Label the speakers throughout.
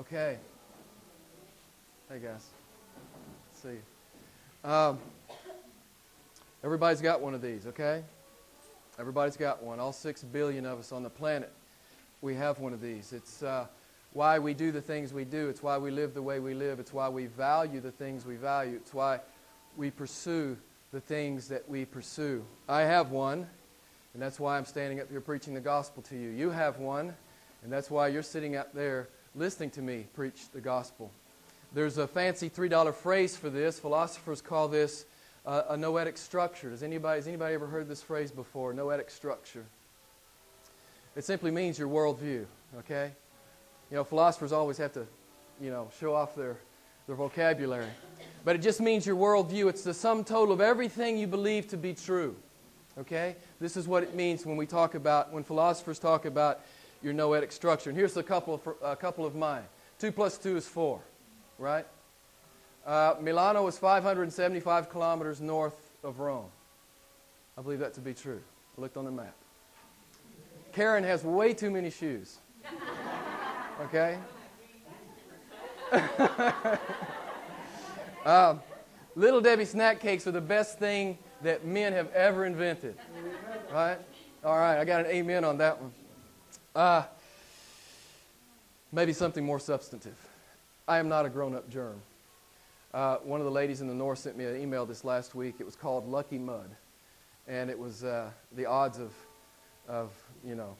Speaker 1: Okay. Hey, guys. Let's see. Um, everybody's got one of these, okay? Everybody's got one. All six billion of us on the planet, we have one of these. It's uh, why we do the things we do. It's why we live the way we live. It's why we value the things we value. It's why we pursue the things that we pursue. I have one, and that's why I'm standing up here preaching the gospel to you. You have one, and that's why you're sitting up there listening to me preach the gospel. There's a fancy $3 phrase for this. Philosophers call this uh, a noetic structure. Does anybody, has anybody ever heard this phrase before? Noetic structure. It simply means your worldview, okay? You know, philosophers always have to, you know, show off their, their vocabulary. But it just means your worldview. It's the sum total of everything you believe to be true. Okay? This is what it means when we talk about, when philosophers talk about your noetic structure. And here's a couple of, a couple of mine. 2 plus 2 is 4, right? Uh, Milano is 575 kilometers north of Rome. I believe that to be true. I looked on the map. Karen has way too many shoes. Okay? um, Little Debbie snack cakes are the best thing that men have ever invented. Right? All right, I got an amen on that one. Uh, maybe something more substantive. I am not a grown up germ. Uh, one of the ladies in the north sent me an email this last week. It was called Lucky Mud. And it was uh, the odds of, of, you know,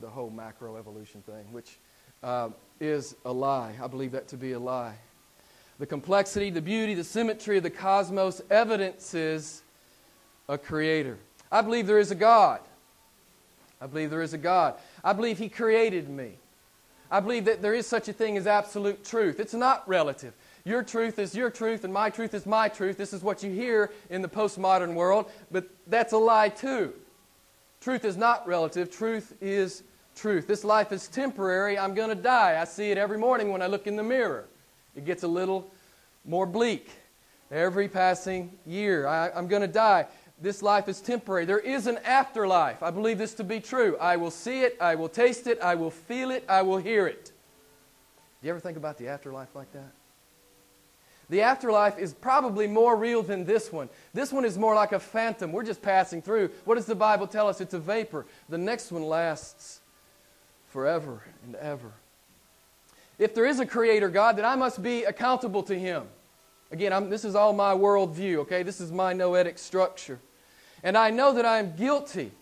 Speaker 1: the whole macroevolution thing, which uh, is a lie. I believe that to be a lie. The complexity, the beauty, the symmetry of the cosmos evidences a creator. I believe there is a God. I believe there is a God. I believe He created me. I believe that there is such a thing as absolute truth. It's not relative. Your truth is your truth, and my truth is my truth. This is what you hear in the postmodern world, but that's a lie too. Truth is not relative, truth is truth. This life is temporary. I'm going to die. I see it every morning when I look in the mirror. It gets a little more bleak every passing year. I, am going to die. This life is temporary. There is an afterlife. I believe this to be true. I will see it. I will taste it. I will feel it. I will hear it. Do you ever think about the afterlife like that? The afterlife is probably more real than this one. This one is more like a phantom. We're just passing through. What does the Bible tell us? It's a vapor. The next one lasts forever and ever. If there is a creator God, then I must be accountable to him. Again, I'm, this is all my worldview, okay? This is my noetic structure. And I know that I am guilty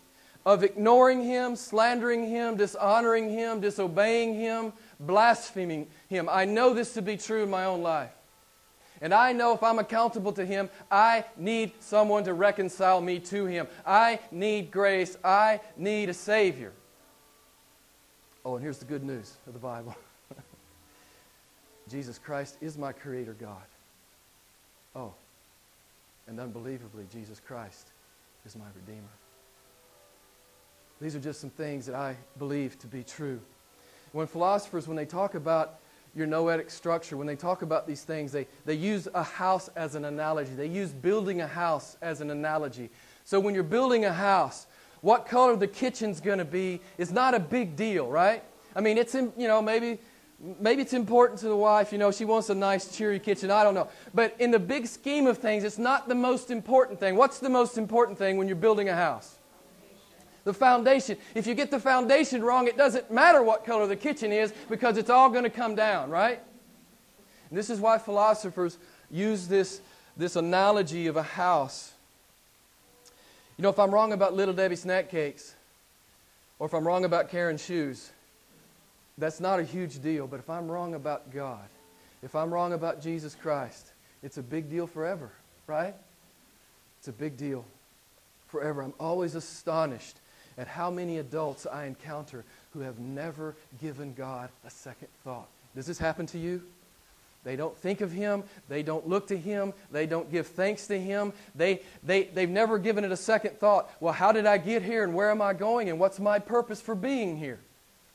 Speaker 1: of ignoring him, slandering him, dishonoring him, disobeying him, blaspheming him. I know this to be true in my own life. And I know if I'm accountable to Him, I need someone to reconcile me to Him. I need grace. I need a Savior. Oh, and here's the good news of the Bible Jesus Christ is my Creator God. Oh, and unbelievably, Jesus Christ is my Redeemer. These are just some things that I believe to be true. When philosophers, when they talk about your noetic structure, when they talk about these things, they, they use a house as an analogy. They use building a house as an analogy. So when you're building a house, what color the kitchen's going to be is not a big deal, right? I mean, it's, in, you know, maybe, maybe it's important to the wife, you know, she wants a nice, cheery kitchen, I don't know. But in the big scheme of things, it's not the most important thing. What's the most important thing when you're building a house? The foundation. If you get the foundation wrong, it doesn't matter what color the kitchen is because it's all going to come down, right? And this is why philosophers use this, this analogy of a house you know, if I'm wrong about Little Debbie snack cakes, or if I'm wrong about Karen's shoes, that's not a huge deal. But if I'm wrong about God, if I'm wrong about Jesus Christ, it's a big deal forever, right? It's a big deal forever. I'm always astonished at how many adults I encounter who have never given God a second thought. Does this happen to you? They don't think of Him. They don't look to Him. They don't give thanks to Him. They, they, they've never given it a second thought. Well, how did I get here and where am I going and what's my purpose for being here?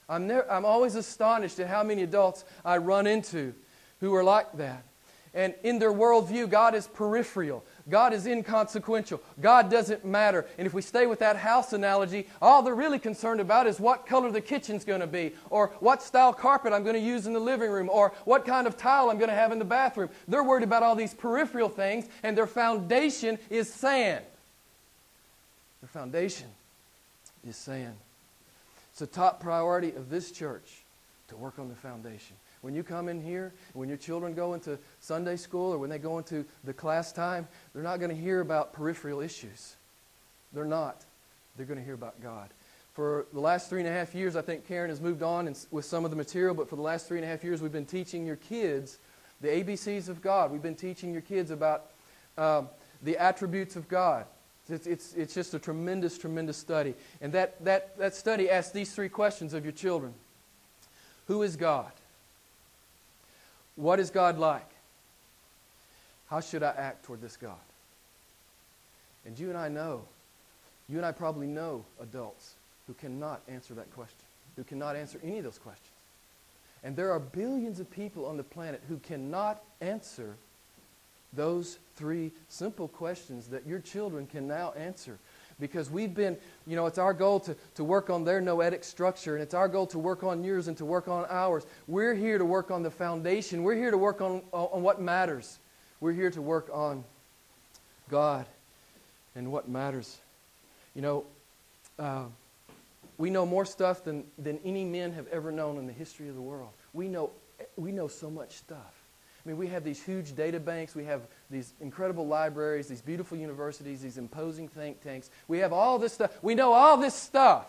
Speaker 1: I'm, ne- I'm always astonished at how many adults I run into who are like that. And in their worldview, God is peripheral. God is inconsequential. God doesn't matter. And if we stay with that house analogy, all they're really concerned about is what color the kitchen's going to be, or what style carpet I'm going to use in the living room, or what kind of tile I'm going to have in the bathroom. They're worried about all these peripheral things, and their foundation is sand. Their foundation is sand. It's the top priority of this church to work on the foundation. When you come in here, when your children go into Sunday school or when they go into the class time, they're not going to hear about peripheral issues. They're not. They're going to hear about God. For the last three and a half years, I think Karen has moved on with some of the material, but for the last three and a half years, we've been teaching your kids the ABCs of God. We've been teaching your kids about um, the attributes of God. It's, it's, it's just a tremendous, tremendous study. And that, that, that study asks these three questions of your children Who is God? What is God like? How should I act toward this God? And you and I know, you and I probably know adults who cannot answer that question, who cannot answer any of those questions. And there are billions of people on the planet who cannot answer those three simple questions that your children can now answer because we've been, you know, it's our goal to, to work on their noetic structure, and it's our goal to work on yours and to work on ours. We're here to work on the foundation. We're here to work on, on what matters. We're here to work on God and what matters. You know, uh, we know more stuff than, than any men have ever known in the history of the world. We know, we know so much stuff. I mean, we have these huge data banks. We have these incredible libraries, these beautiful universities, these imposing think tanks. We have all this stuff. We know all this stuff.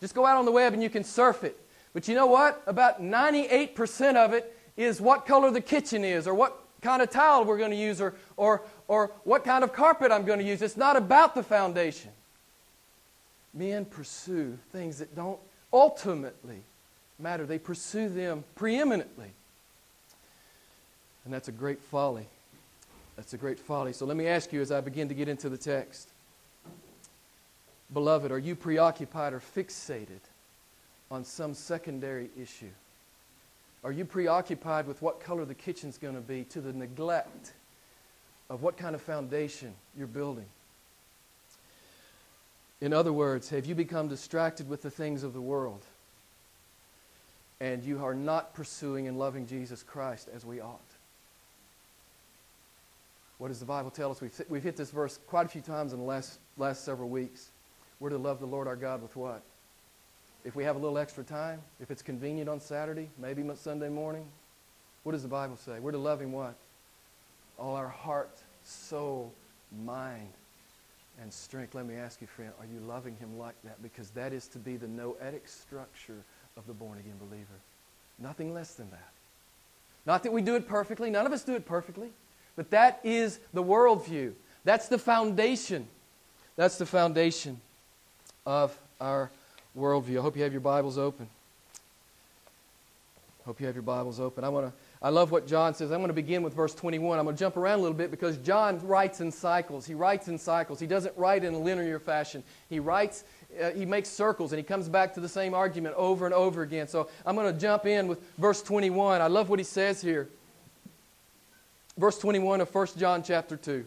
Speaker 1: Just go out on the web and you can surf it. But you know what? About 98% of it is what color the kitchen is, or what kind of tile we're going to use, or, or, or what kind of carpet I'm going to use. It's not about the foundation. Men pursue things that don't ultimately matter, they pursue them preeminently. And that's a great folly. That's a great folly. So let me ask you as I begin to get into the text Beloved, are you preoccupied or fixated on some secondary issue? Are you preoccupied with what color the kitchen's going to be to the neglect of what kind of foundation you're building? In other words, have you become distracted with the things of the world and you are not pursuing and loving Jesus Christ as we ought? What does the Bible tell us? We've, we've hit this verse quite a few times in the last, last several weeks. We're to love the Lord our God with what? If we have a little extra time, if it's convenient on Saturday, maybe Sunday morning, what does the Bible say? We're to love Him what? All our heart, soul, mind, and strength. Let me ask you, friend, are you loving Him like that? Because that is to be the noetic structure of the born again believer. Nothing less than that. Not that we do it perfectly. None of us do it perfectly. But that is the worldview. That's the foundation. That's the foundation of our worldview. I hope you have your Bibles open. Hope you have your Bibles open. I want to. I love what John says. I'm going to begin with verse 21. I'm going to jump around a little bit because John writes in cycles. He writes in cycles. He doesn't write in a linear fashion. He writes, uh, he makes circles, and he comes back to the same argument over and over again. So I'm going to jump in with verse 21. I love what he says here verse 21 of 1 John chapter 2.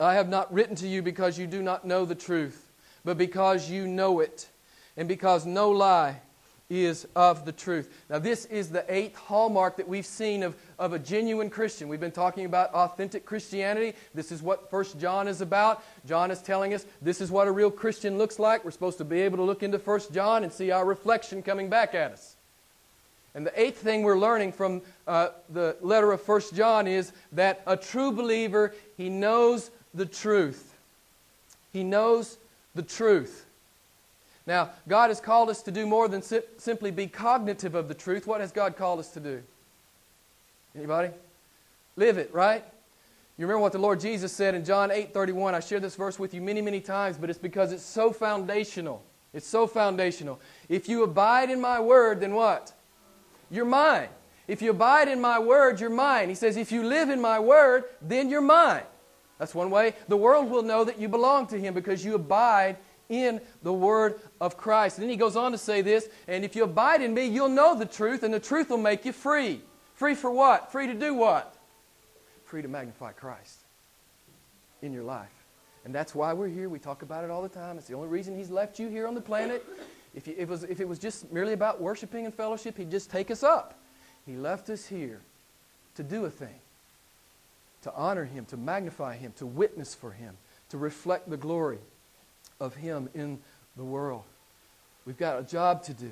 Speaker 1: I have not written to you because you do not know the truth, but because you know it, and because no lie is of the truth. Now, this is the eighth hallmark that we've seen of, of a genuine Christian. We've been talking about authentic Christianity. This is what First John is about. John is telling us this is what a real Christian looks like. We're supposed to be able to look into First John and see our reflection coming back at us. And the eighth thing we're learning from uh, the letter of First John is that a true believer, he knows the truth. He knows the truth. Now, God has called us to do more than si- simply be cognitive of the truth. What has God called us to do? Anybody? Live it, right? You remember what the Lord Jesus said in John 8 31. I shared this verse with you many, many times, but it's because it's so foundational. It's so foundational. If you abide in my word, then what? You're mine. If you abide in my word, you're mine. He says, if you live in my word, then you're mine. That's one way. The world will know that you belong to him because you abide in the word of Christ. And then he goes on to say this, and if you abide in me, you'll know the truth, and the truth will make you free. Free for what? Free to do what? free to magnify Christ in your life. And that's why we're here. We talk about it all the time. It's the only reason He's left you here on the planet. If, it was, if it was just merely about worshiping and fellowship, He'd just take us up. He left us here to do a thing, to honor Him, to magnify Him, to witness for Him, to reflect the glory of Him in the world. We've got a job to do.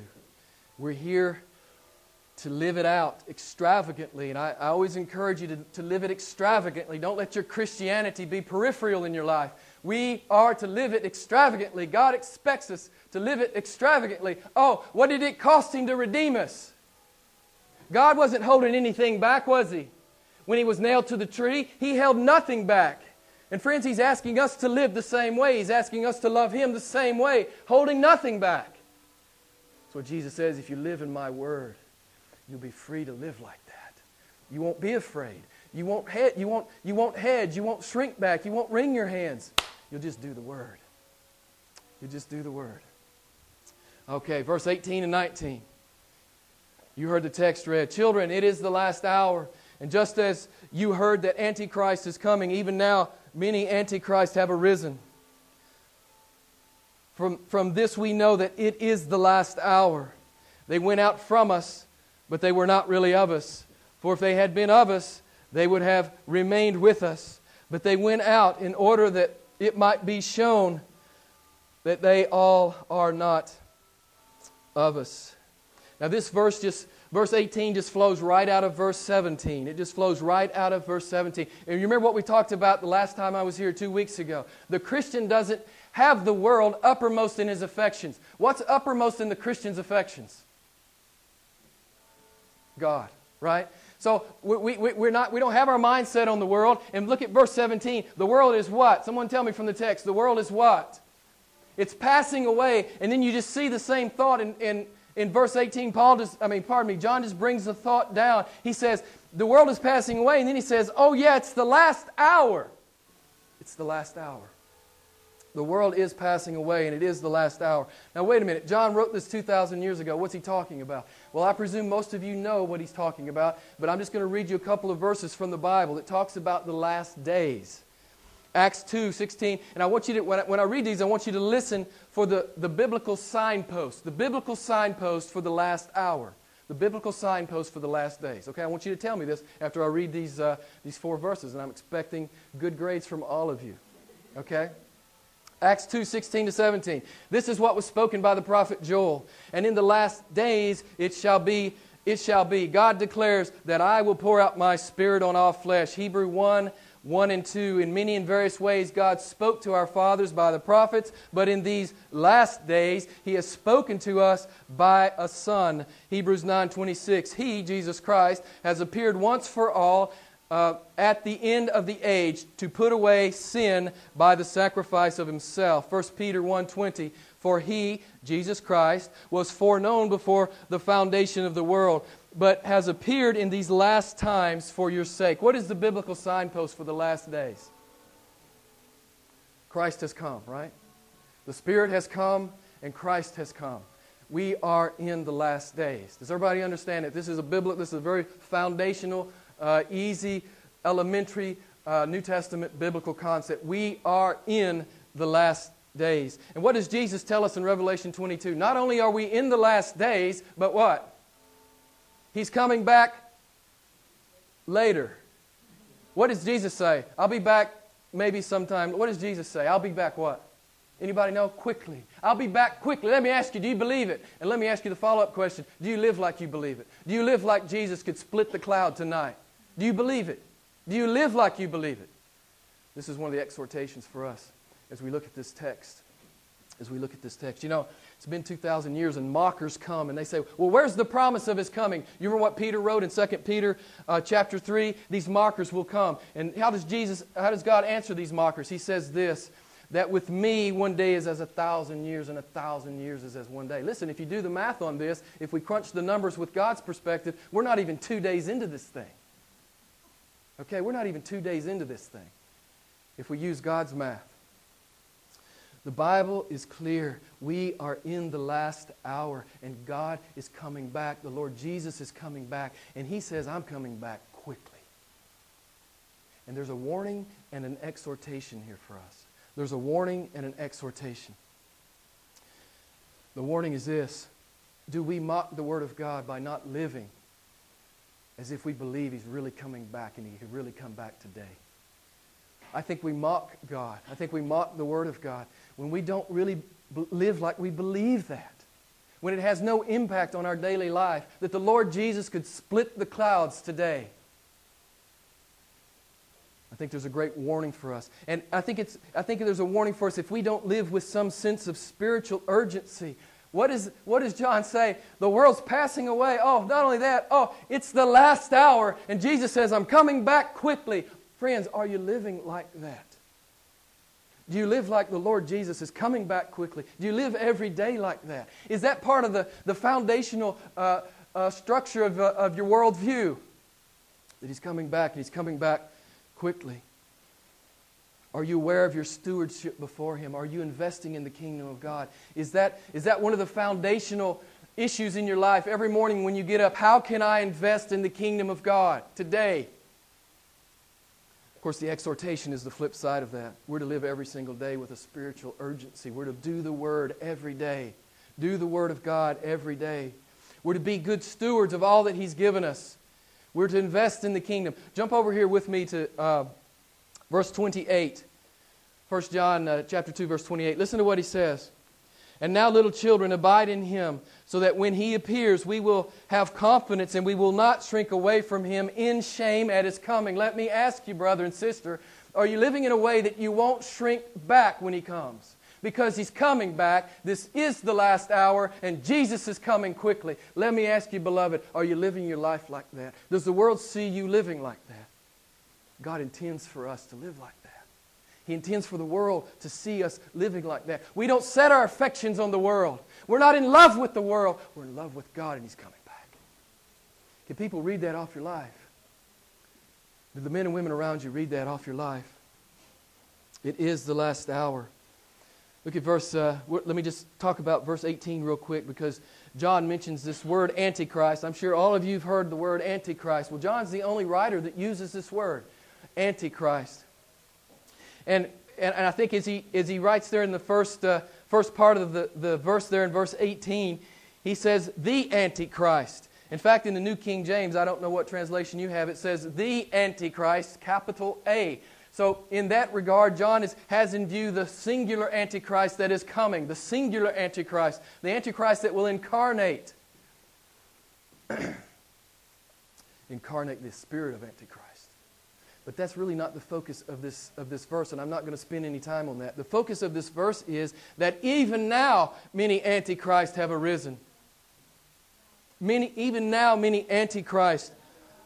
Speaker 1: We're here to live it out extravagantly. And I, I always encourage you to, to live it extravagantly. Don't let your Christianity be peripheral in your life. We are to live it extravagantly. God expects us to live it extravagantly. Oh, what did it cost Him to redeem us? God wasn't holding anything back, was He? When He was nailed to the tree, He held nothing back. And friends, He's asking us to live the same way. He's asking us to love Him the same way, holding nothing back. That's what Jesus says if you live in my word, you'll be free to live like that. You won't be afraid. You won't, head, you, won't, you won't hedge. You won't shrink back. You won't wring your hands. You'll just do the word. You'll just do the word. Okay, verse 18 and 19. You heard the text read. Children, it is the last hour. And just as you heard that Antichrist is coming, even now many Antichrists have arisen. From, from this we know that it is the last hour. They went out from us, but they were not really of us. For if they had been of us, they would have remained with us. But they went out in order that it might be shown that they all are not of us. Now, this verse just, verse 18 just flows right out of verse 17. It just flows right out of verse 17. And you remember what we talked about the last time I was here two weeks ago? The Christian doesn't have the world uppermost in his affections. What's uppermost in the Christian's affections? God, right? So we, we, we're not, we don't have our mindset on the world. And look at verse 17. The world is what? Someone tell me from the text. The world is what? It's passing away. And then you just see the same thought in, in, in verse 18. Paul just, I mean, pardon me, John just brings the thought down. He says, the world is passing away. And then he says, oh, yeah, it's the last hour. It's the last hour. The world is passing away, and it is the last hour. Now, wait a minute. John wrote this 2,000 years ago. What's he talking about? Well, I presume most of you know what he's talking about, but I'm just going to read you a couple of verses from the Bible that talks about the last days. Acts 2 16. And I want you to, when I, when I read these, I want you to listen for the, the biblical signpost, the biblical signpost for the last hour, the biblical signpost for the last days. Okay, I want you to tell me this after I read these, uh, these four verses, and I'm expecting good grades from all of you. Okay? Acts 2 16 to 17. This is what was spoken by the prophet Joel. And in the last days it shall be, it shall be. God declares that I will pour out my spirit on all flesh. Hebrew 1 1 and 2. In many and various ways, God spoke to our fathers by the prophets, but in these last days, He has spoken to us by a Son. Hebrews 9 26. He, Jesus Christ, has appeared once for all uh, at the end of the age to put away sin by the sacrifice of himself. 1 peter 1.20 for he jesus christ was foreknown before the foundation of the world but has appeared in these last times for your sake. What is the biblical signpost for the last days? Christ has come right? The spirit has come and christ has come. We are in the last days. Does everybody understand it this is a biblical this is a very foundational uh, easy, elementary uh, New Testament biblical concept. We are in the last days. And what does Jesus tell us in Revelation 22? Not only are we in the last days, but what? He's coming back later. What does Jesus say? I'll be back maybe sometime. What does Jesus say? I'll be back what? Anybody know? Quickly. I'll be back quickly. Let me ask you, do you believe it? And let me ask you the follow up question Do you live like you believe it? Do you live like Jesus could split the cloud tonight? Do you believe it? Do you live like you believe it? This is one of the exhortations for us as we look at this text. As we look at this text. You know, it's been 2,000 years and mockers come and they say, well, where's the promise of his coming? You remember what Peter wrote in 2 Peter uh, chapter 3? These mockers will come. And how does Jesus, how does God answer these mockers? He says this, that with me one day is as a thousand years and a thousand years is as one day. Listen, if you do the math on this, if we crunch the numbers with God's perspective, we're not even two days into this thing. Okay, we're not even two days into this thing if we use God's math. The Bible is clear. We are in the last hour, and God is coming back. The Lord Jesus is coming back, and He says, I'm coming back quickly. And there's a warning and an exhortation here for us. There's a warning and an exhortation. The warning is this Do we mock the Word of God by not living as if we believe He's really coming back and He could really come back today? I think we mock God. I think we mock the Word of God when we don't really live like we believe that. When it has no impact on our daily life, that the Lord Jesus could split the clouds today. I think there's a great warning for us. And I think, it's, I think there's a warning for us if we don't live with some sense of spiritual urgency. What, is, what does John say? The world's passing away. Oh, not only that, oh, it's the last hour. And Jesus says, I'm coming back quickly. Friends, are you living like that? Do you live like the Lord Jesus is coming back quickly? Do you live every day like that? Is that part of the, the foundational uh, uh, structure of, uh, of your worldview? That He's coming back and He's coming back quickly. Are you aware of your stewardship before Him? Are you investing in the kingdom of God? Is that, is that one of the foundational issues in your life every morning when you get up? How can I invest in the kingdom of God today? Of course, the exhortation is the flip side of that. We're to live every single day with a spiritual urgency. We're to do the Word every day. Do the Word of God every day. We're to be good stewards of all that He's given us. We're to invest in the kingdom. Jump over here with me to uh, verse 28. 1 John uh, chapter 2, verse 28. Listen to what he says. And now, little children, abide in him, so that when he appears, we will have confidence and we will not shrink away from him in shame at his coming. Let me ask you, brother and sister, are you living in a way that you won't shrink back when he comes? Because he's coming back. This is the last hour, and Jesus is coming quickly. Let me ask you, beloved, are you living your life like that? Does the world see you living like that? God intends for us to live like that. He intends for the world to see us living like that. We don't set our affections on the world. We're not in love with the world. We're in love with God, and He's coming back. Can people read that off your life? Do the men and women around you read that off your life? It is the last hour. Look at verse, uh, let me just talk about verse 18 real quick because John mentions this word Antichrist. I'm sure all of you have heard the word Antichrist. Well, John's the only writer that uses this word, Antichrist. And, and, and I think as he, as he writes there in the first, uh, first part of the, the verse there in verse 18, he says, the Antichrist. In fact, in the New King James, I don't know what translation you have, it says the Antichrist, capital A. So, in that regard, John is, has in view the singular Antichrist that is coming, the singular Antichrist, the Antichrist that will incarnate. incarnate the spirit of Antichrist. But that's really not the focus of this, of this verse, and I'm not going to spend any time on that. The focus of this verse is that even now many antichrists have arisen. Many, even now, many antichrist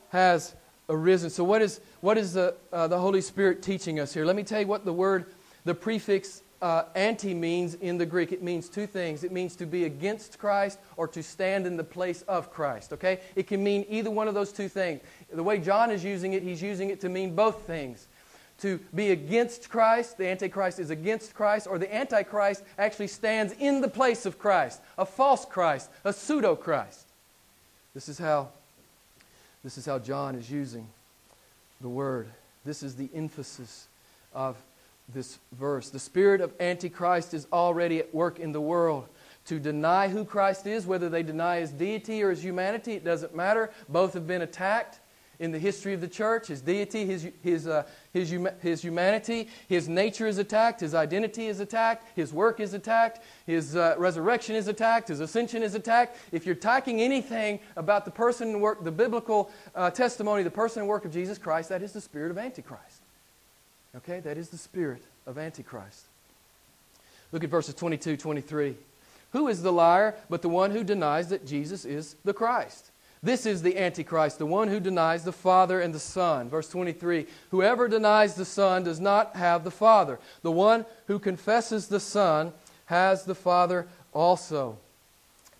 Speaker 1: has arisen. So, what is, what is the, uh, the Holy Spirit teaching us here? Let me tell you what the word, the prefix uh, anti means in the Greek. It means two things. It means to be against Christ or to stand in the place of Christ. Okay? It can mean either one of those two things. The way John is using it, he's using it to mean both things. To be against Christ, the Antichrist is against Christ, or the Antichrist actually stands in the place of Christ, a false Christ, a pseudo Christ. This is how this is how John is using the word. This is the emphasis of this verse. The spirit of Antichrist is already at work in the world. To deny who Christ is, whether they deny his deity or his humanity, it doesn't matter. Both have been attacked in the history of the church. His deity, his, his, uh, his, his humanity, his nature is attacked, his identity is attacked, his work is attacked, his uh, resurrection is attacked, his ascension is attacked. If you're attacking anything about the person and work, the biblical uh, testimony, the person and work of Jesus Christ, that is the spirit of Antichrist. Okay, that is the spirit of Antichrist. Look at verses 22, 23. Who is the liar but the one who denies that Jesus is the Christ? This is the Antichrist, the one who denies the Father and the Son. Verse 23 Whoever denies the Son does not have the Father. The one who confesses the Son has the Father also.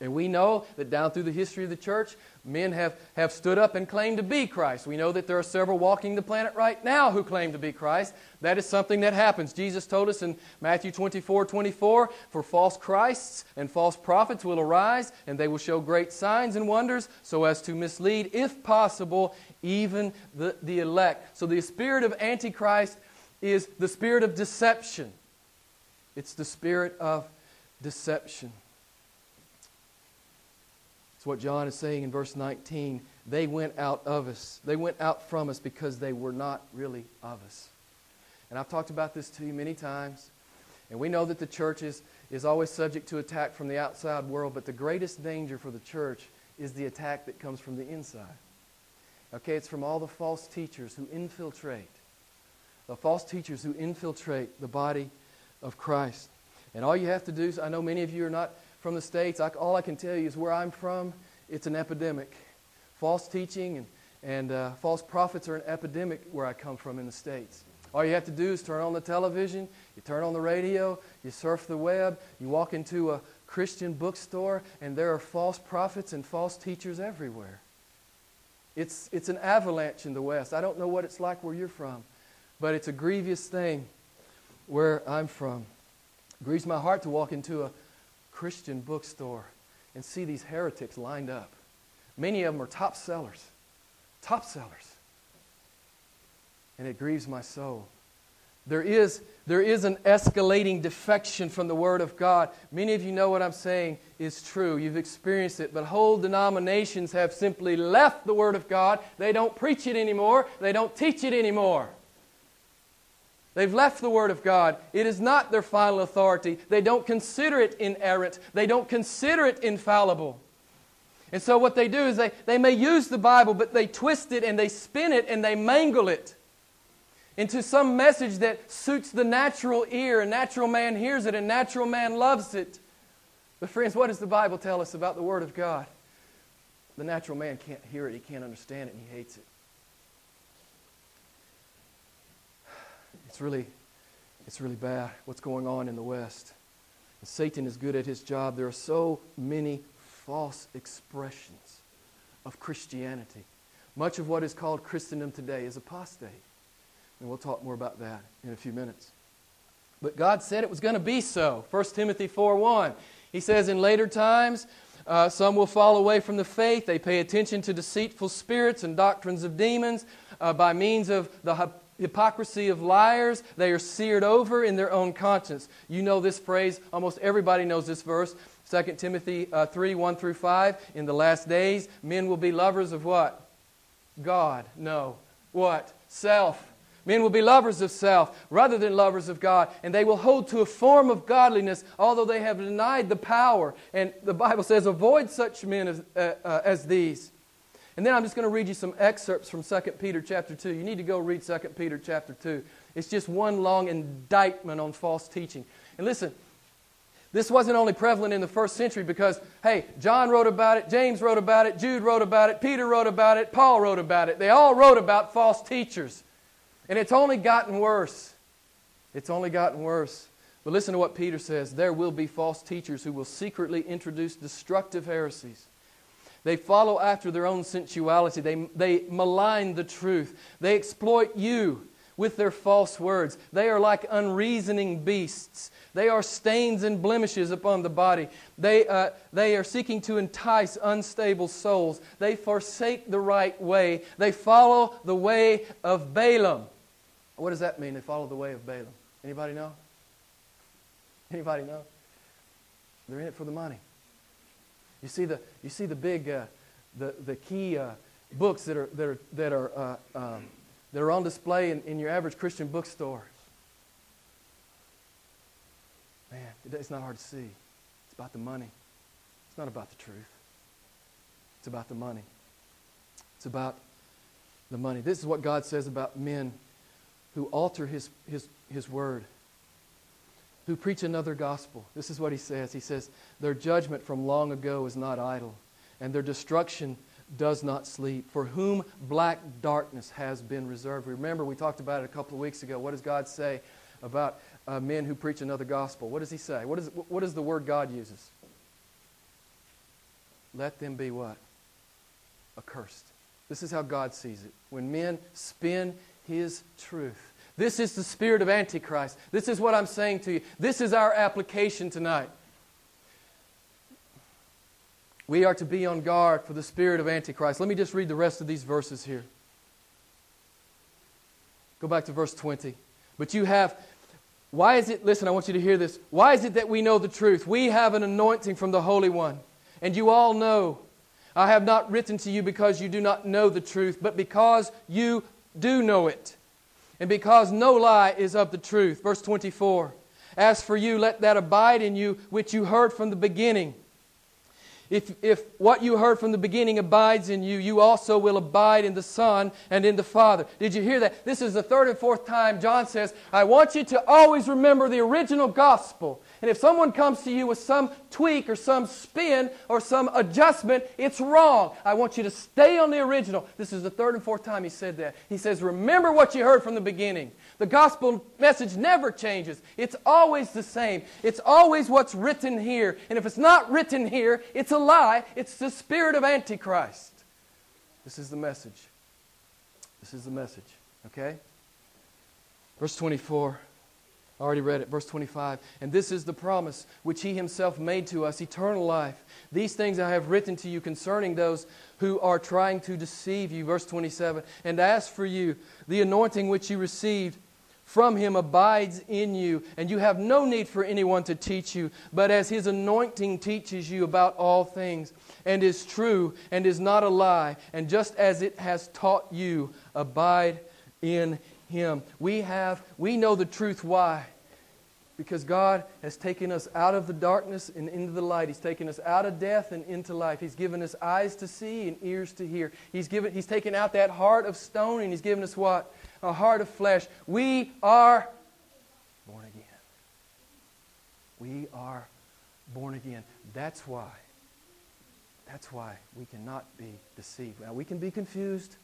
Speaker 1: And we know that down through the history of the church, men have, have stood up and claimed to be Christ. We know that there are several walking the planet right now who claim to be Christ. That is something that happens. Jesus told us in Matthew 24 24, for false Christs and false prophets will arise, and they will show great signs and wonders, so as to mislead, if possible, even the, the elect. So the spirit of Antichrist is the spirit of deception. It's the spirit of deception. It's what John is saying in verse 19. They went out of us. They went out from us because they were not really of us. And I've talked about this to you many times. And we know that the church is, is always subject to attack from the outside world, but the greatest danger for the church is the attack that comes from the inside. Okay, it's from all the false teachers who infiltrate, the false teachers who infiltrate the body of Christ. And all you have to do is, I know many of you are not from the States. I, all I can tell you is where I'm from, it's an epidemic. False teaching and, and uh, false prophets are an epidemic where I come from in the States. All you have to do is turn on the television, you turn on the radio, you surf the web, you walk into a Christian bookstore, and there are false prophets and false teachers everywhere. It's, it's an avalanche in the West. I don't know what it's like where you're from, but it's a grievous thing where I'm from. It grieves my heart to walk into a Christian bookstore and see these heretics lined up. Many of them are top sellers. Top sellers. And it grieves my soul. There is, there is an escalating defection from the Word of God. Many of you know what I'm saying is true. You've experienced it. But whole denominations have simply left the Word of God. They don't preach it anymore, they don't teach it anymore. They've left the Word of God. It is not their final authority. They don't consider it inerrant, they don't consider it infallible. And so, what they do is they, they may use the Bible, but they twist it and they spin it and they mangle it into some message that suits the natural ear. A natural man hears it, and natural man loves it. But, friends, what does the Bible tell us about the Word of God? The natural man can't hear it, he can't understand it, and he hates it. It's really, it's really bad what's going on in the West. And Satan is good at his job. There are so many false expressions of Christianity. Much of what is called Christendom today is apostate. And we'll talk more about that in a few minutes. But God said it was going to be so. 1 Timothy 4 1. He says, In later times, uh, some will fall away from the faith. They pay attention to deceitful spirits and doctrines of demons uh, by means of the hypocrisy of liars. They are seared over in their own conscience. You know this phrase. Almost everybody knows this verse. 2 Timothy uh, 3 1 through 5. In the last days, men will be lovers of what? God. No. What? Self. Men will be lovers of self rather than lovers of God, and they will hold to a form of godliness, although they have denied the power. And the Bible says, avoid such men as, uh, uh, as these. And then I'm just going to read you some excerpts from 2 Peter chapter 2. You need to go read 2 Peter chapter 2. It's just one long indictment on false teaching. And listen, this wasn't only prevalent in the first century because, hey, John wrote about it, James wrote about it, Jude wrote about it, Peter wrote about it, Paul wrote about it. They all wrote about false teachers. And it's only gotten worse. It's only gotten worse. But listen to what Peter says there will be false teachers who will secretly introduce destructive heresies they follow after their own sensuality. They, they malign the truth. They exploit you with their false words. They are like unreasoning beasts. They are stains and blemishes upon the body. They, uh, they are seeking to entice unstable souls. They forsake the right way. They follow the way of Balaam. What does that mean? They follow the way of Balaam. Anybody know? Anybody know? They're in it for the money. You see the, you see the big, uh, the, the key uh, books that are, that are, that are, uh, um, that are on display in, in your average Christian bookstore. Man, it's not hard to see. It's about the money. It's not about the truth. It's about the money. It's about the money. This is what God says about men who alter his, his, his word who preach another gospel. This is what he says. He says, Their judgment from long ago is not idle, and their destruction does not sleep, for whom black darkness has been reserved. Remember, we talked about it a couple of weeks ago. What does God say about uh, men who preach another gospel? What does he say? What is, what is the word God uses? Let them be what? accursed. This is how God sees it. When men spin His truth. This is the spirit of Antichrist. This is what I'm saying to you. This is our application tonight. We are to be on guard for the spirit of Antichrist. Let me just read the rest of these verses here. Go back to verse 20. But you have, why is it, listen, I want you to hear this. Why is it that we know the truth? We have an anointing from the Holy One. And you all know, I have not written to you because you do not know the truth, but because you do know it. And because no lie is of the truth. Verse 24. As for you, let that abide in you which you heard from the beginning. If, if what you heard from the beginning abides in you, you also will abide in the Son and in the Father. Did you hear that? This is the third and fourth time John says, I want you to always remember the original gospel. And if someone comes to you with some tweak or some spin or some adjustment, it's wrong. I want you to stay on the original. This is the third and fourth time he said that. He says, Remember what you heard from the beginning. The gospel message never changes. It's always the same. It's always what's written here. And if it's not written here, it's a lie. It's the spirit of Antichrist. This is the message. This is the message. Okay? Verse 24. I already read it. Verse 25. And this is the promise which he himself made to us eternal life. These things I have written to you concerning those who are trying to deceive you. Verse 27. And as for you, the anointing which you received from him abides in you, and you have no need for anyone to teach you, but as his anointing teaches you about all things, and is true, and is not a lie, and just as it has taught you, abide in him. We have, we know the truth. Why? Because God has taken us out of the darkness and into the light. He's taken us out of death and into life. He's given us eyes to see and ears to hear. He's, given, he's taken out that heart of stone and He's given us what? A heart of flesh. We are born again. We are born again. That's why. That's why we cannot be deceived. Now, we can be confused.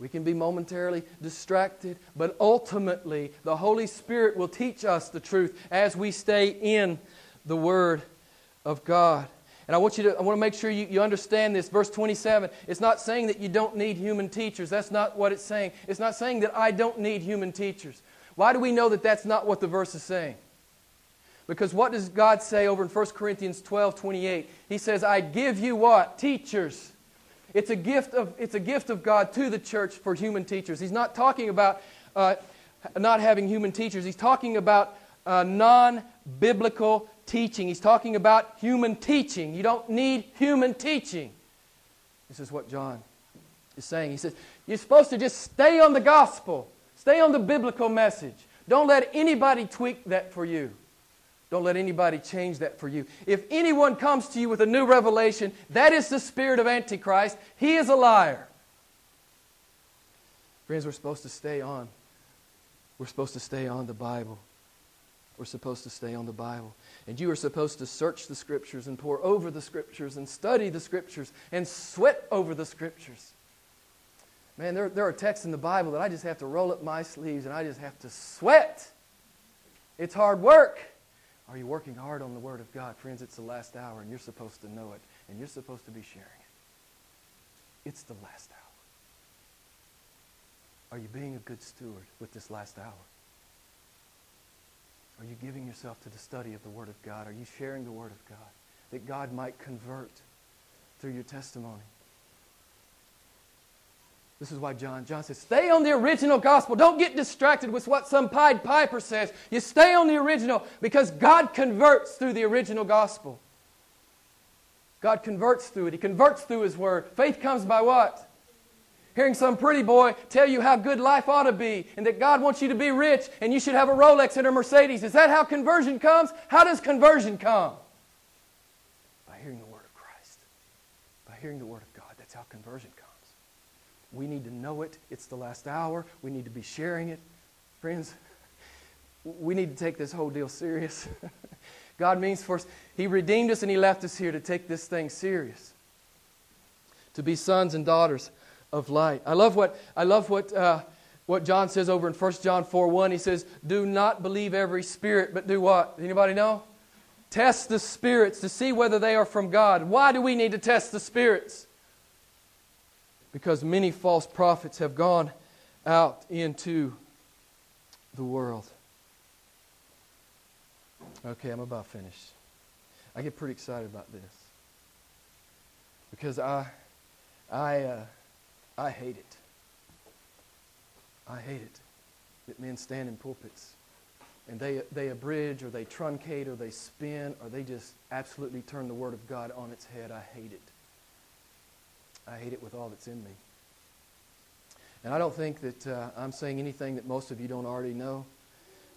Speaker 1: We can be momentarily distracted, but ultimately, the Holy Spirit will teach us the truth as we stay in the Word of God. And I want you to I want to make sure you, you understand this. Verse 27, it's not saying that you don't need human teachers. That's not what it's saying. It's not saying that I don't need human teachers. Why do we know that that's not what the verse is saying? Because what does God say over in 1 Corinthians 12 28? He says, I give you what? Teachers it's a gift of, it's a gift of God to the church for human teachers. He's not talking about uh, not having human teachers, he's talking about uh, non biblical teaching. He's talking about human teaching. You don't need human teaching. This is what John is saying. He says, You're supposed to just stay on the gospel, stay on the biblical message. Don't let anybody tweak that for you. Don't let anybody change that for you. If anyone comes to you with a new revelation, that is the spirit of Antichrist. He is a liar. Friends, we're supposed to stay on. We're supposed to stay on the Bible. We're supposed to stay on the Bible. And you are supposed to search the Scriptures and pore over the Scriptures and study the Scriptures and sweat over the Scriptures. Man, there, there are texts in the Bible that I just have to roll up my sleeves and I just have to sweat. It's hard work. Are you working hard on the Word of God? Friends, it's the last hour, and you're supposed to know it, and you're supposed to be sharing it. It's the last hour. Are you being a good steward with this last hour? Are you giving yourself to the study of the Word of God? Are you sharing the Word of God that God might convert through your testimony? This is why John John says, stay on the original gospel. Don't get distracted with what some Pied Piper says. You stay on the original because God converts through the original gospel. God converts through it. He converts through His Word. Faith comes by what? Hearing some pretty boy tell you how good life ought to be and that God wants you to be rich and you should have a Rolex and a Mercedes. Is that how conversion comes? How does conversion come? By hearing the Word of Christ. By hearing the Word of God. That's how conversion comes. We need to know it. It's the last hour. We need to be sharing it. Friends, we need to take this whole deal serious. God means for us, He redeemed us and He left us here to take this thing serious. To be sons and daughters of light. I love what, I love what, uh, what John says over in 1 John 4 1. He says, Do not believe every spirit, but do what? Anybody know? Test the spirits to see whether they are from God. Why do we need to test the spirits? Because many false prophets have gone out into the world. Okay, I'm about finished. I get pretty excited about this because I, I, uh, I hate it. I hate it that men stand in pulpits and they, they abridge or they truncate or they spin or they just absolutely turn the Word of God on its head. I hate it. I hate it with all that's in me. And I don't think that uh, I'm saying anything that most of you don't already know.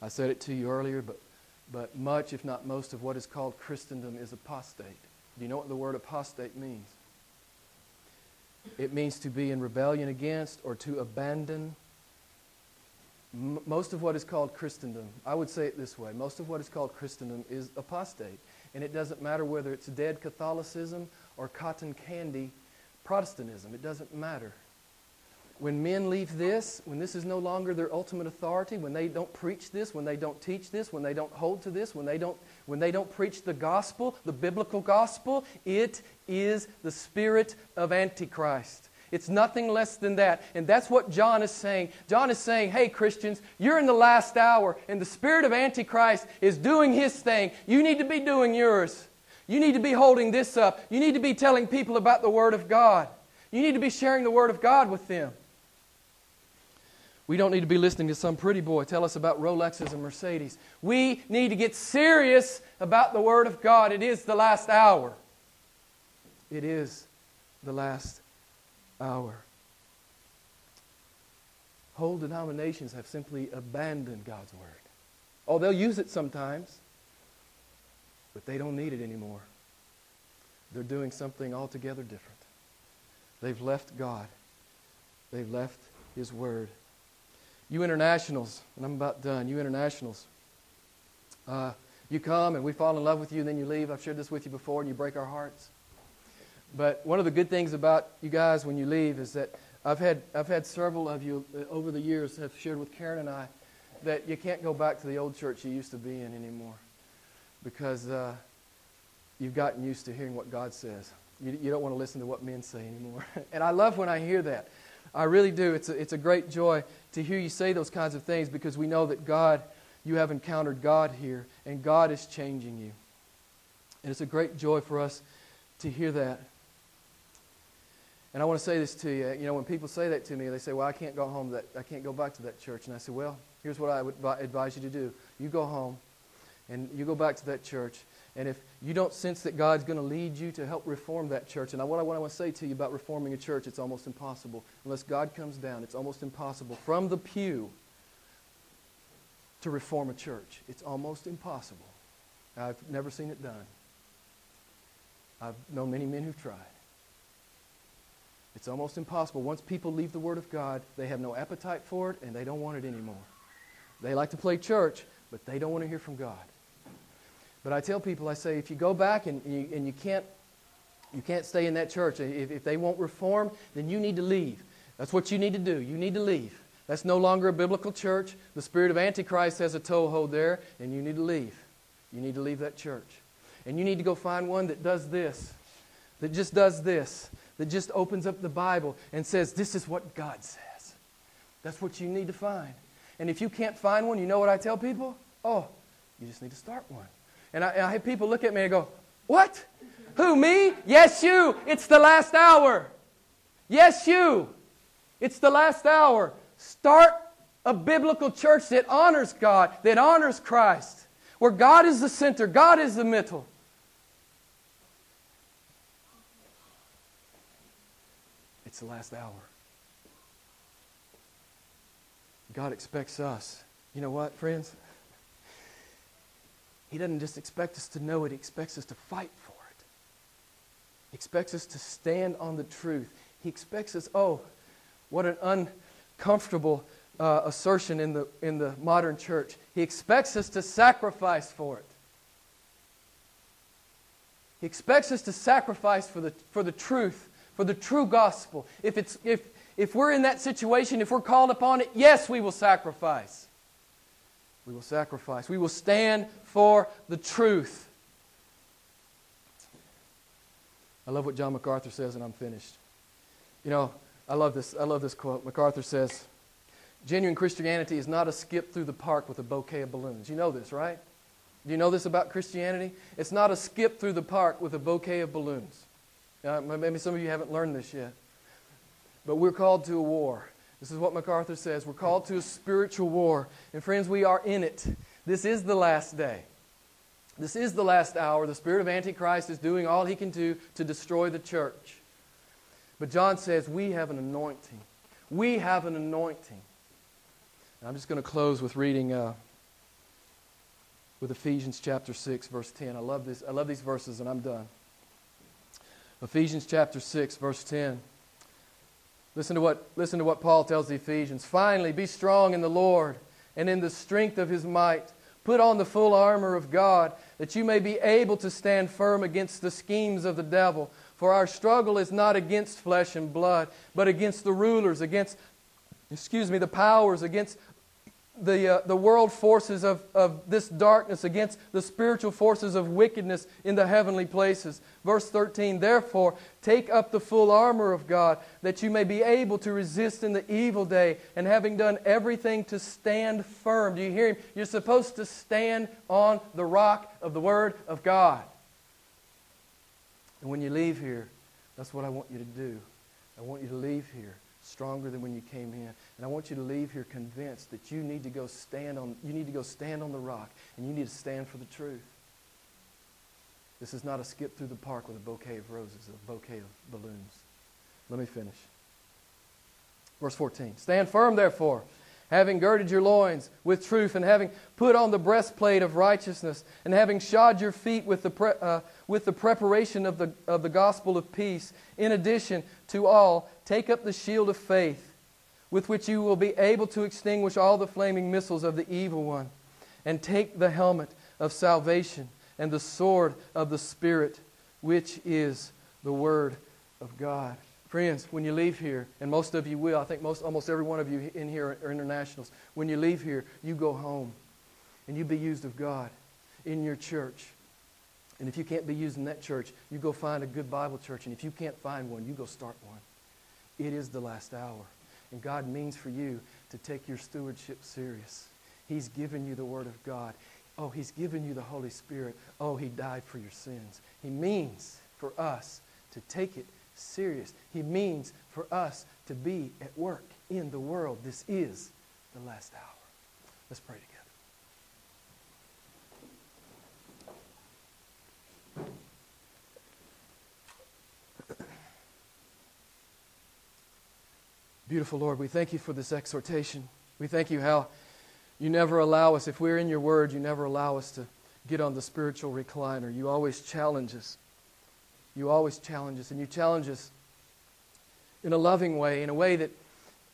Speaker 1: I said it to you earlier, but, but much, if not most, of what is called Christendom is apostate. Do you know what the word apostate means? It means to be in rebellion against or to abandon. M- most of what is called Christendom, I would say it this way most of what is called Christendom is apostate. And it doesn't matter whether it's dead Catholicism or cotton candy Protestantism, it doesn't matter when men leave this, when this is no longer their ultimate authority, when they don't preach this, when they don't teach this, when they don't hold to this, when they don't, when they don't preach the gospel, the biblical gospel, it is the spirit of Antichrist. It's nothing less than that. And that's what John is saying. John is saying, hey, Christians, you're in the last hour, and the spirit of Antichrist is doing his thing. You need to be doing yours. You need to be holding this up. You need to be telling people about the Word of God. You need to be sharing the Word of God with them. We don't need to be listening to some pretty boy tell us about Rolexes and Mercedes. We need to get serious about the Word of God. It is the last hour. It is the last hour. Whole denominations have simply abandoned God's Word. Oh, they'll use it sometimes, but they don't need it anymore. They're doing something altogether different. They've left God, they've left His Word. You internationals, and I'm about done, you internationals, uh, you come and we fall in love with you and then you leave. I've shared this with you before and you break our hearts. But one of the good things about you guys when you leave is that I've had, I've had several of you uh, over the years have shared with Karen and I that you can't go back to the old church you used to be in anymore because uh, you've gotten used to hearing what God says. You, you don't want to listen to what men say anymore. and I love when I hear that. I really do. It's a, it's a great joy to hear you say those kinds of things because we know that God, you have encountered God here, and God is changing you. And it's a great joy for us to hear that. And I want to say this to you. You know, when people say that to me, they say, Well, I can't go home, that, I can't go back to that church. And I say, Well, here's what I would advise you to do. You go home and you go back to that church and if you don't sense that God's going to lead you to help reform that church, and what I want to say to you about reforming a church, it's almost impossible. Unless God comes down, it's almost impossible. From the pew to reform a church, it's almost impossible. I've never seen it done. I've known many men who've tried. It's almost impossible. Once people leave the Word of God, they have no appetite for it and they don't want it anymore. They like to play church, but they don't want to hear from God. But I tell people, I say, if you go back and you, and you can't you can't stay in that church. If, if they won't reform, then you need to leave. That's what you need to do. You need to leave. That's no longer a biblical church. The spirit of Antichrist has a toehold there, and you need to leave. You need to leave that church. And you need to go find one that does this, that just does this, that just opens up the Bible and says, This is what God says. That's what you need to find. And if you can't find one, you know what I tell people? Oh, you just need to start one. And I, I have people look at me and go, What? Who, me? Yes, you. It's the last hour. Yes, you. It's the last hour. Start a biblical church that honors God, that honors Christ, where God is the center, God is the middle. It's the last hour. God expects us. You know what, friends? He doesn't just expect us to know it, He expects us to fight for it. He expects us to stand on the truth. He expects us, oh, what an uncomfortable uh, assertion in the, in the modern church. He expects us to sacrifice for it. He expects us to sacrifice for the, for the truth, for the true gospel. If, it's, if, if we're in that situation, if we're called upon it, yes, we will sacrifice. We will sacrifice. We will stand for the truth. I love what John MacArthur says, and I'm finished. You know, I love this. I love this quote. MacArthur says, "Genuine Christianity is not a skip through the park with a bouquet of balloons." You know this, right? Do you know this about Christianity? It's not a skip through the park with a bouquet of balloons. Uh, maybe some of you haven't learned this yet. But we're called to a war. This is what MacArthur says. We're called to a spiritual war. And friends, we are in it. This is the last day. This is the last hour. The spirit of Antichrist is doing all he can do to destroy the church. But John says we have an anointing. We have an anointing. And I'm just going to close with reading uh, with Ephesians chapter 6, verse 10. I love, this, I love these verses, and I'm done. Ephesians chapter 6, verse 10. Listen to, what, listen to what Paul tells the Ephesians. Finally, be strong in the Lord and in the strength of his might. Put on the full armor of God, that you may be able to stand firm against the schemes of the devil. For our struggle is not against flesh and blood, but against the rulers, against, excuse me, the powers, against the, uh, the world forces of, of this darkness against the spiritual forces of wickedness in the heavenly places. Verse 13, therefore, take up the full armor of God, that you may be able to resist in the evil day, and having done everything to stand firm. Do you hear him? You're supposed to stand on the rock of the Word of God. And when you leave here, that's what I want you to do. I want you to leave here stronger than when you came in. And I want you to leave here convinced that you need to go stand on you need to go stand on the rock and you need to stand for the truth. This is not a skip through the park with a bouquet of roses, a bouquet of balloons. Let me finish. Verse 14. Stand firm, therefore, having girded your loins with truth, and having put on the breastplate of righteousness, and having shod your feet with the, pre- uh, with the preparation of the, of the gospel of peace. In addition to all, take up the shield of faith with which you will be able to extinguish all the flaming missiles of the evil one. And take the helmet of salvation and the sword of the Spirit, which is the Word of God. Friends, when you leave here, and most of you will, I think most, almost every one of you in here are internationals. When you leave here, you go home and you be used of God in your church. And if you can't be used in that church, you go find a good Bible church. And if you can't find one, you go start one. It is the last hour. And God means for you to take your stewardship serious. He's given you the Word of God. Oh, He's given you the Holy Spirit. Oh, He died for your sins. He means for us to take it serious. He means for us to be at work in the world. This is the last hour. Let's pray together. Beautiful Lord, we thank you for this exhortation. We thank you how you never allow us, if we're in your word, you never allow us to get on the spiritual recliner. You always challenge us. You always challenge us, and you challenge us in a loving way, in a way that,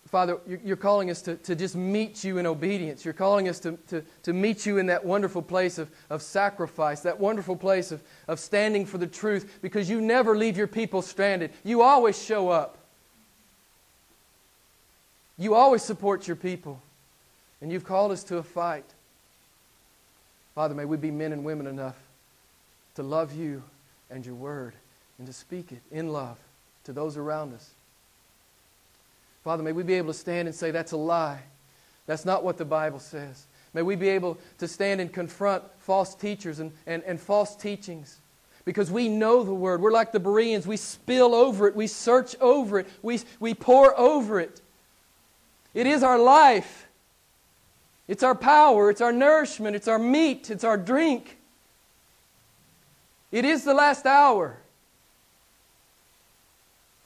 Speaker 1: Father, you're calling us to, to just meet you in obedience. You're calling us to, to, to meet you in that wonderful place of, of sacrifice, that wonderful place of, of standing for the truth, because you never leave your people stranded. You always show up. You always support your people, and you've called us to a fight. Father, may we be men and women enough to love you and your word and to speak it in love to those around us. Father, may we be able to stand and say, That's a lie. That's not what the Bible says. May we be able to stand and confront false teachers and, and, and false teachings because we know the Word. We're like the Bereans. We spill over it, we search over it, we, we pour over it. It is our life. It's our power. It's our nourishment. It's our meat. It's our drink. It is the last hour.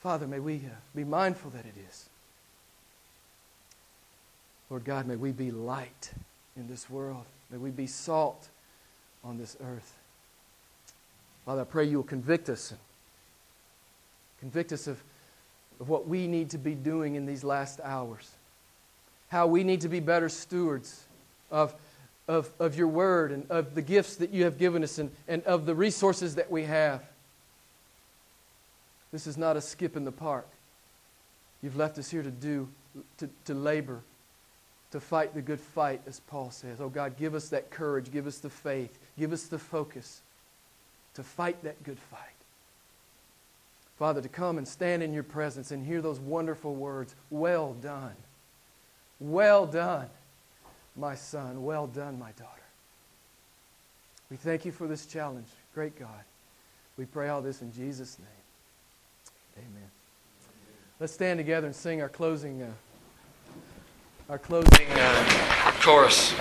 Speaker 1: Father, may we uh, be mindful that it is. Lord God, may we be light in this world. May we be salt on this earth. Father, I pray you will convict us. Convict us of, of what we need to be doing in these last hours how we need to be better stewards of, of, of your word and of the gifts that you have given us and, and of the resources that we have. This is not a skip in the park. You've left us here to do, to, to labor, to fight the good fight, as Paul says. Oh God, give us that courage, give us the faith, give us the focus to fight that good fight. Father, to come and stand in your presence and hear those wonderful words Well done. Well done, my son. Well done, my daughter. We thank you for this challenge, great God. We pray all this in Jesus' name. Amen. Let's stand together and sing our closing, uh, our closing uh, chorus.